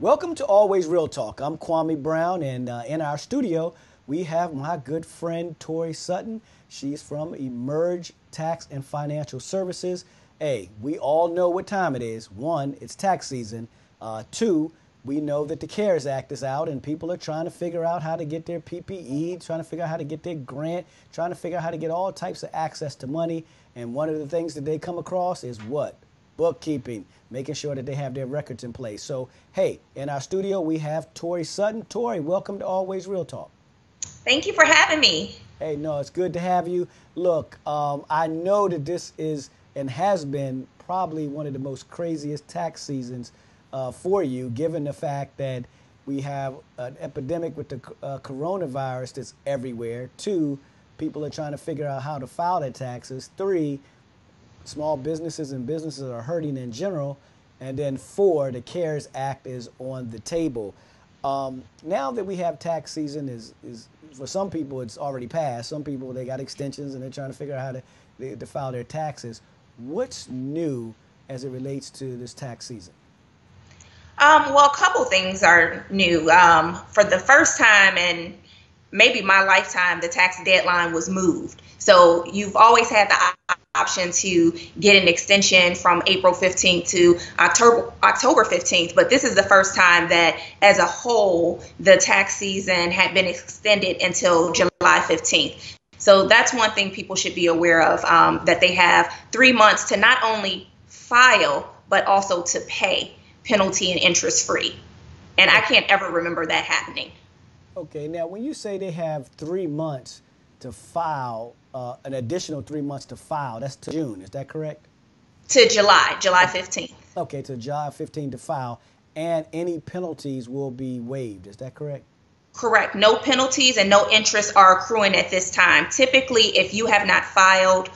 Welcome to Always Real Talk. I'm Kwame Brown, and uh, in our studio, we have my good friend Tori Sutton. She's from Emerge Tax and Financial Services. Hey, we all know what time it is. One, it's tax season. Uh, two, we know that the CARES Act is out and people are trying to figure out how to get their PPE, trying to figure out how to get their grant, trying to figure out how to get all types of access to money. And one of the things that they come across is what? Bookkeeping, making sure that they have their records in place. So, hey, in our studio, we have Tori Sutton. Tori, welcome to Always Real Talk. Thank you for having me. Hey, no, it's good to have you. Look, um, I know that this is and has been probably one of the most craziest tax seasons uh, for you, given the fact that we have an epidemic with the uh, coronavirus that's everywhere. Two, people are trying to figure out how to file their taxes. Three, small businesses and businesses are hurting in general. And then four, the CARES Act is on the table. Um, now that we have tax season is, is for some people it's already passed. Some people they got extensions and they're trying to figure out how to, to file their taxes. What's new as it relates to this tax season? Um, well, a couple things are new. Um, for the first time in maybe my lifetime, the tax deadline was moved. So you've always had the option to get an extension from April 15th to October October 15th, but this is the first time that as a whole the tax season had been extended until July 15th. So that's one thing people should be aware of um, that they have three months to not only file but also to pay penalty and interest free. And I can't ever remember that happening. Okay, now when you say they have three months to file, uh, an additional three months to file, that's to June, is that correct? To July, July 15th. Okay, to July 15th to file, and any penalties will be waived, is that correct? Correct. No penalties and no interest are accruing at this time. Typically, if you have not filed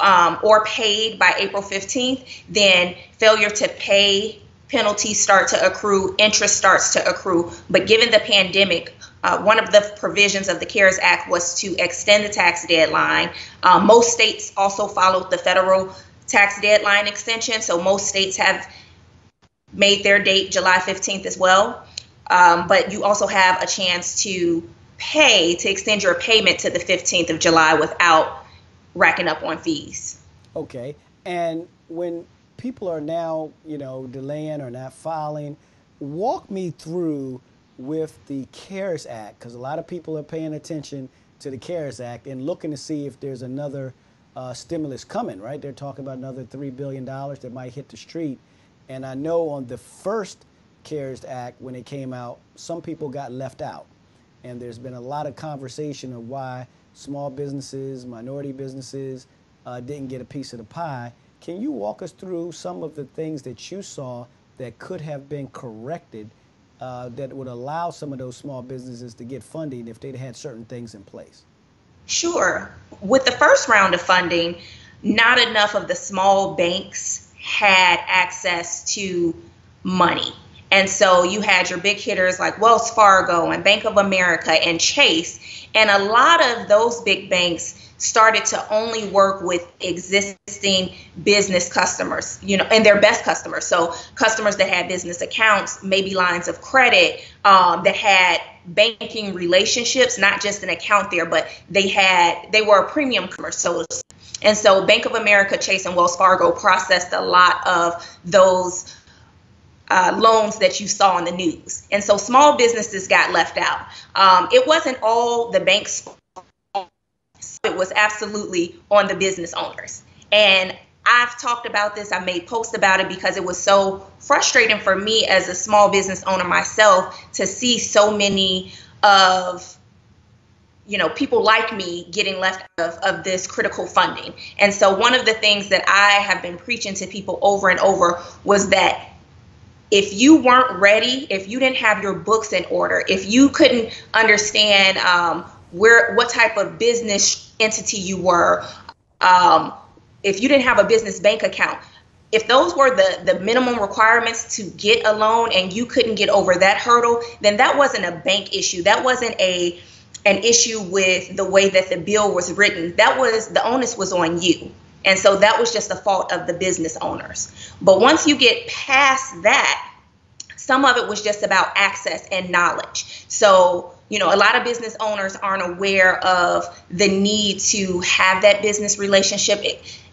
um, or paid by April 15th, then failure to pay penalties start to accrue, interest starts to accrue. But given the pandemic, uh, one of the provisions of the CARES Act was to extend the tax deadline. Uh, most states also followed the federal tax deadline extension, so most states have made their date July 15th as well. Um, but you also have a chance to pay, to extend your payment to the 15th of July without racking up on fees. Okay. And when people are now, you know, delaying or not filing. Walk me through with the CARES Act, because a lot of people are paying attention to the CARES Act and looking to see if there's another uh, stimulus coming, right? They're talking about another $3 billion that might hit the street. And I know on the first CARES Act, when it came out, some people got left out. And there's been a lot of conversation of why small businesses, minority businesses uh, didn't get a piece of the pie. Can you walk us through some of the things that you saw that could have been corrected uh, that would allow some of those small businesses to get funding if they'd had certain things in place? Sure. With the first round of funding, not enough of the small banks had access to money. And so you had your big hitters like Wells Fargo and Bank of America and Chase. And a lot of those big banks started to only work with existing business customers, you know, and their best customers. So customers that had business accounts, maybe lines of credit, um, that had banking relationships, not just an account there, but they had they were a premium customer. and so Bank of America, Chase, and Wells Fargo processed a lot of those uh, loans that you saw in the news. And so small businesses got left out. Um, it wasn't all the banks it was absolutely on the business owners. And I've talked about this, I made posts about it because it was so frustrating for me as a small business owner myself to see so many of you know people like me getting left of, of this critical funding and so one of the things that i have been preaching to people over and over was that if you weren't ready if you didn't have your books in order if you couldn't understand um, where what type of business entity you were, um, if you didn't have a business bank account, if those were the the minimum requirements to get a loan and you couldn't get over that hurdle, then that wasn't a bank issue. That wasn't a an issue with the way that the bill was written. That was the onus was on you. And so that was just the fault of the business owners. But once you get past that, some of it was just about access and knowledge. So, you know, a lot of business owners aren't aware of the need to have that business relationship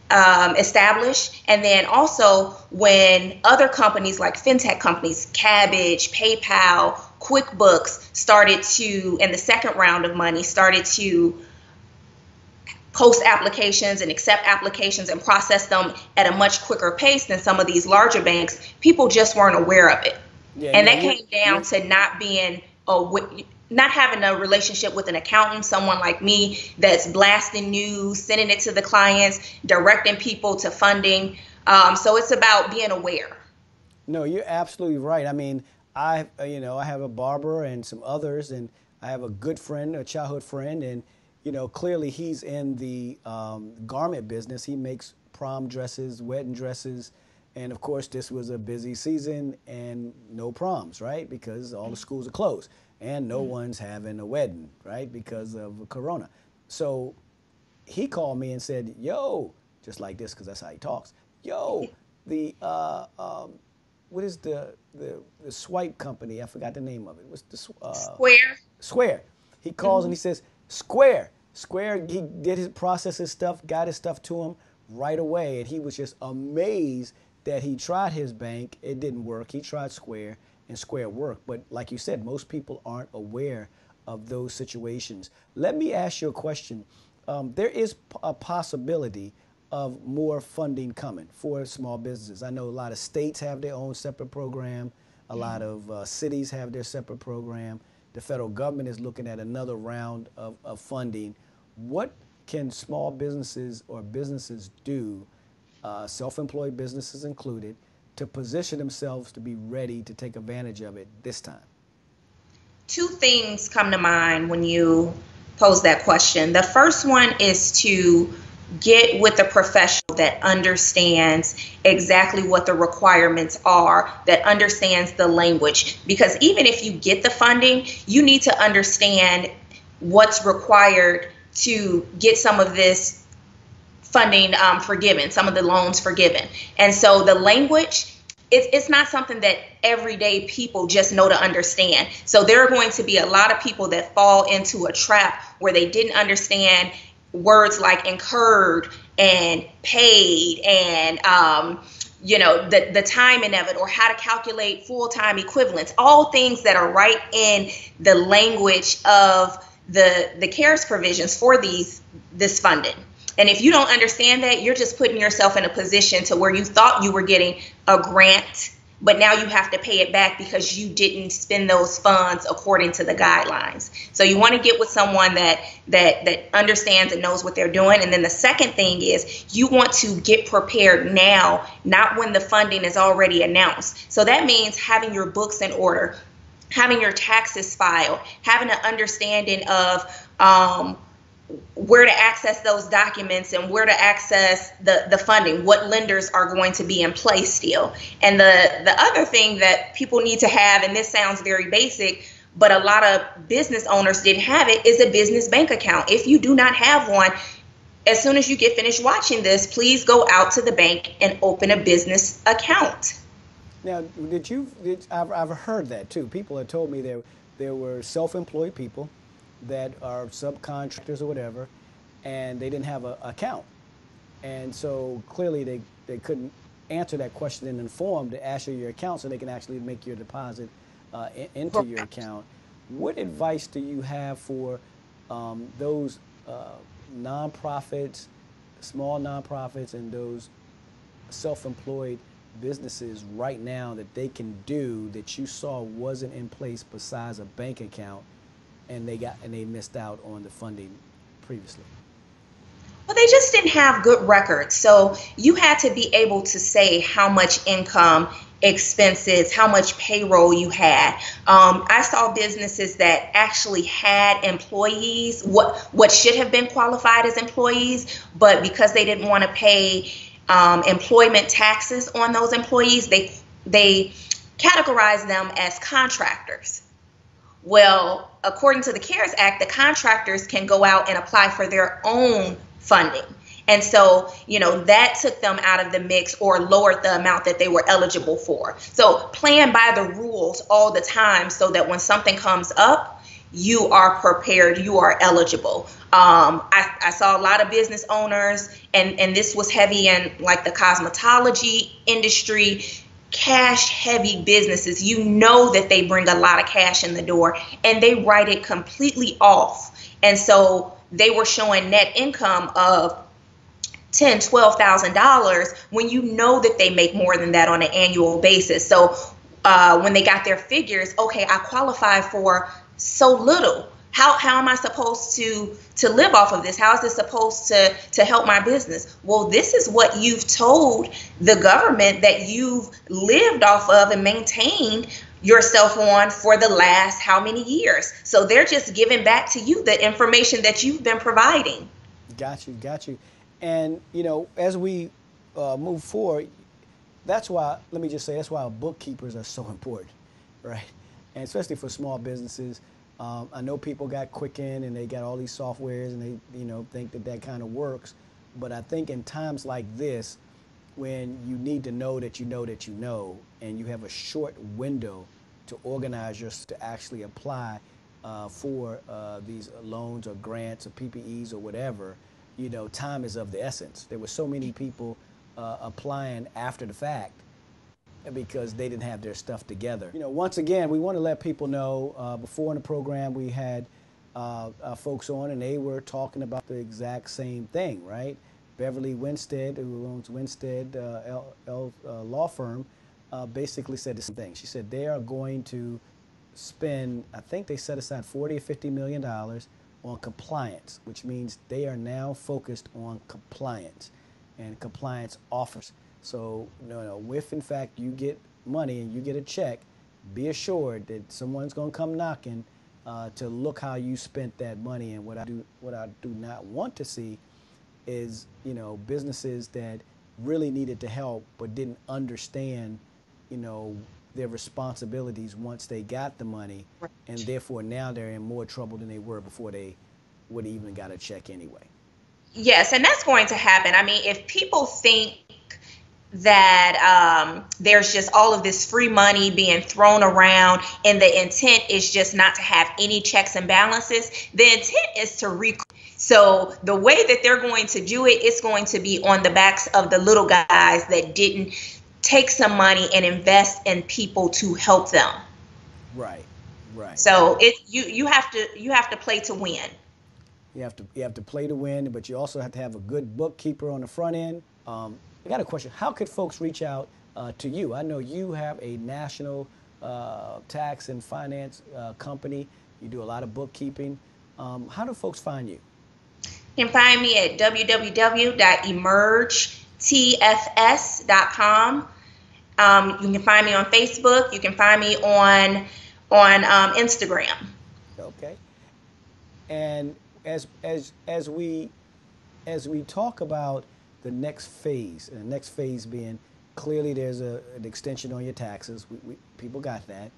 um, established. And then also when other companies like fintech companies, Kabbage, PayPal, QuickBooks started to, in the second round of money, started to post applications and accept applications and process them at a much quicker pace than some of these larger banks, people just weren't aware of it. Yeah, and that came down to not being a not having a relationship with an accountant, someone like me that's blasting news, sending it to the clients, directing people to funding. Um, so it's about being aware. No, you're absolutely right. I mean, I you know I have a barber and some others, and I have a good friend, a childhood friend, and you know clearly he's in the um, garment business. He makes prom dresses, wedding dresses, and of course this was a busy season and no proms, right? Because all the schools are closed and no mm. one's having a wedding, right? Because of Corona. So he called me and said, "Yo," just like this, because that's how he talks. Yo, the uh, um, what is the, the the swipe company? I forgot the name of it. What's the uh, Square? Square. He calls mm-hmm. and he says, "Square." Square. He did his process his stuff, got his stuff to him right away, and he was just amazed that he tried his bank. It didn't work. He tried Square and square work. But like you said, most people aren't aware of those situations. Let me ask you a question. Um, there is a possibility of more funding coming for small businesses. I know a lot of states have their own separate program. A lot of uh, cities have their separate program. The federal government is looking at another round of, of funding. What can small businesses or businesses do, uh, self-employed businesses included, to position themselves to be ready to take advantage of it this time? Two things come to mind when you pose that question. The first one is to get with a professional that understands exactly what the requirements are, that understands the language. Because even if you get the funding, you need to understand what's required to get some of this funding um, forgiven, some of the loans forgiven. And so the language, it's, it's not something that everyday people just know to understand. So there are going to be a lot of people that fall into a trap where they didn't understand words like incurred and paid and um, you know the the timing of it or how to calculate full-time equivalents all things that are right in the language of the the cares provisions for these this funding and if you don't understand that, you're just putting yourself in a position to where you thought you were getting a grant, but now you have to pay it back because you didn't spend those funds according to the guidelines. So you want to get with someone that that that understands and knows what they're doing. And then the second thing is you want to get prepared now, not when the funding is already announced. So that means having your books in order, having your taxes filed, having an understanding of um, where to access those documents and where to access the, the funding, what lenders are going to be in place still. And the, the other thing that people need to have, and this sounds very basic, but a lot of business owners didn't have it, is a business bank account. If you do not have one, as soon as you get finished watching this, please go out to the bank and open a business account. Now, did you? Did, I've, I've heard that too. People have told me there there were self-employed people that are subcontractors or whatever, and they didn't have an account. And so clearly they, they couldn't answer that question in the form to ask you your account so they can actually make your deposit uh, in, into your account. What advice do you have for um, those uh, nonprofits, small nonprofits, and those self-employed businesses right now that they can do that you saw wasn't in place besides a bank account and they got and they missed out on the funding previously? Well, they just didn't have good records. So you had to be able to say how much income, expenses, how much payroll you had. Um, I saw businesses that actually had employees, what what should have been qualified as employees, but because they didn't want to pay um, employment taxes on those employees, they they categorized them as contractors. Well, according to the CARES Act, the contractors can go out and apply for their own funding. And so, you know, that took them out of the mix or lowered the amount that they were eligible for. So, plan by the rules all the time so that when something comes up, you are prepared, you are eligible. Um, I, I, saw a lot of business owners, and, and this was heavy in like the cosmetology industry, cash heavy businesses. You know that they bring a lot of cash in the door and they write it completely off. And so they were showing net income of ten, twelve thousand dollars when you know that they make more than that on an annual basis. So uh, when they got their figures, okay, I qualify for so little. How, how am I supposed to to live off of this? How is this supposed to to help my business? Well, this is what you've told the government that you've lived off of and maintained yourself on for the last how many years. So they're just giving back to you the information that you've been providing. Got you, got you. And you know, as we uh, move forward, that's why. Let me just say, that's why bookkeepers are so important, right? And especially for small businesses. Um, I know people got Quicken and they got all these softwares and they, you know, think that that kind of works. But I think in times like this, when you need to know that you know that you know, and you have a short window to organize yourself to actually apply uh, for uh, these loans or grants or PPEs or whatever, you know, time is of the essence. There were so many people uh, applying after the fact because they didn't have their stuff together. You know, once again, we want to let people know uh, before in the program we had uh, uh, folks on and they were talking about the exact same thing, right? Beverly Winstead, who owns Winstead uh, L, L uh, Law Firm, uh, basically said the same thing. She said they are going to spend, I think they set aside 40 or 50 million dollars on compliance, which means they are now focused on compliance and compliance offers. So, no, no, if in fact you get money and you get a check, be assured that someone's going to come knocking uh, to look how you spent that money. And what I do, what I do not want to see is, you know, businesses that really needed to help but didn't understand, you know, their responsibilities once they got the money, right. and therefore now they're in more trouble than they were before they would even got a check anyway. Yes, and that's going to happen. I mean, if people think that um, there's just all of this free money being thrown around and the intent is just not to have any checks and balances. The intent is to re so the way that they're going to do it, it is going to be on the backs of the little guys that didn't take some money and invest in people to help them. Right right. So it you you have to you have to play to win. You have to you have to play to win but you also have to have a good bookkeeper on the front end. Um, I got a question. How could folks reach out uh, to you? I know you have a national uh, tax and finance uh, company. You do a lot of bookkeeping. Um, how do folks find you? You can find me at www.emergetfs.com. Um, you can find me on Facebook. You can find me on on um, Instagram. Okay. And as as as we as we talk about the next phase, and the next phase being clearly there's a, an extension on your taxes. We, we, people got that.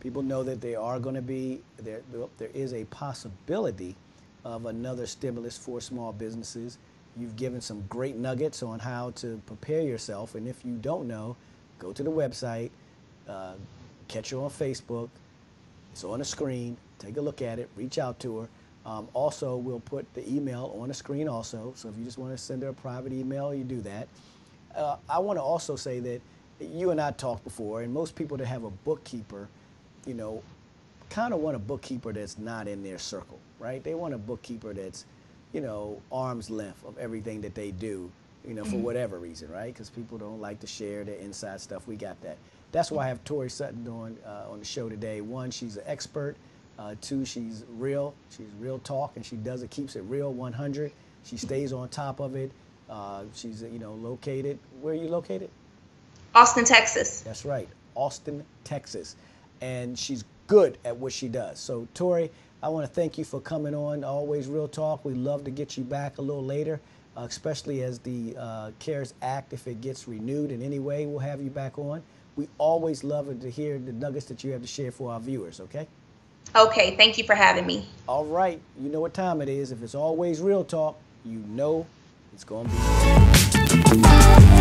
People know that they are going to be there. There is a possibility of another stimulus for small businesses. You've given some great nuggets on how to prepare yourself, and if you don't know, go to the website, uh, catch her on Facebook. It's on the screen. Take a look at it. Reach out to her. Um, also, we'll put the email on the screen also. So if you just want to send her a private email, you do that. Uh, I want to also say that you and I talked before, and most people that have a bookkeeper, you know, kind of want a bookkeeper that's not in their circle, right? They want a bookkeeper that's, you know, arm's length of everything that they do, you know, for mm-hmm. whatever reason, right? Because people don't like to share their inside stuff. We got that. That's why I have Tori Sutton on uh, on the show today. One, she's an expert uh, two, she's real. She's real talk, and she does it, keeps it real 100. She stays on top of it. Uh, she's, you know, located. Where are you located? Austin, Texas. That's right, Austin, Texas. And she's good at what she does. So, Tori, I want to thank you for coming on. Always real talk. We love to get you back a little later, uh, especially as the uh, CARES Act, if it gets renewed in any way, we'll have you back on. We always love to hear the nuggets that you have to share for our viewers, okay? Okay, thank you for having me. All right, you know what time it is. If it's always real talk, you know It's going to be.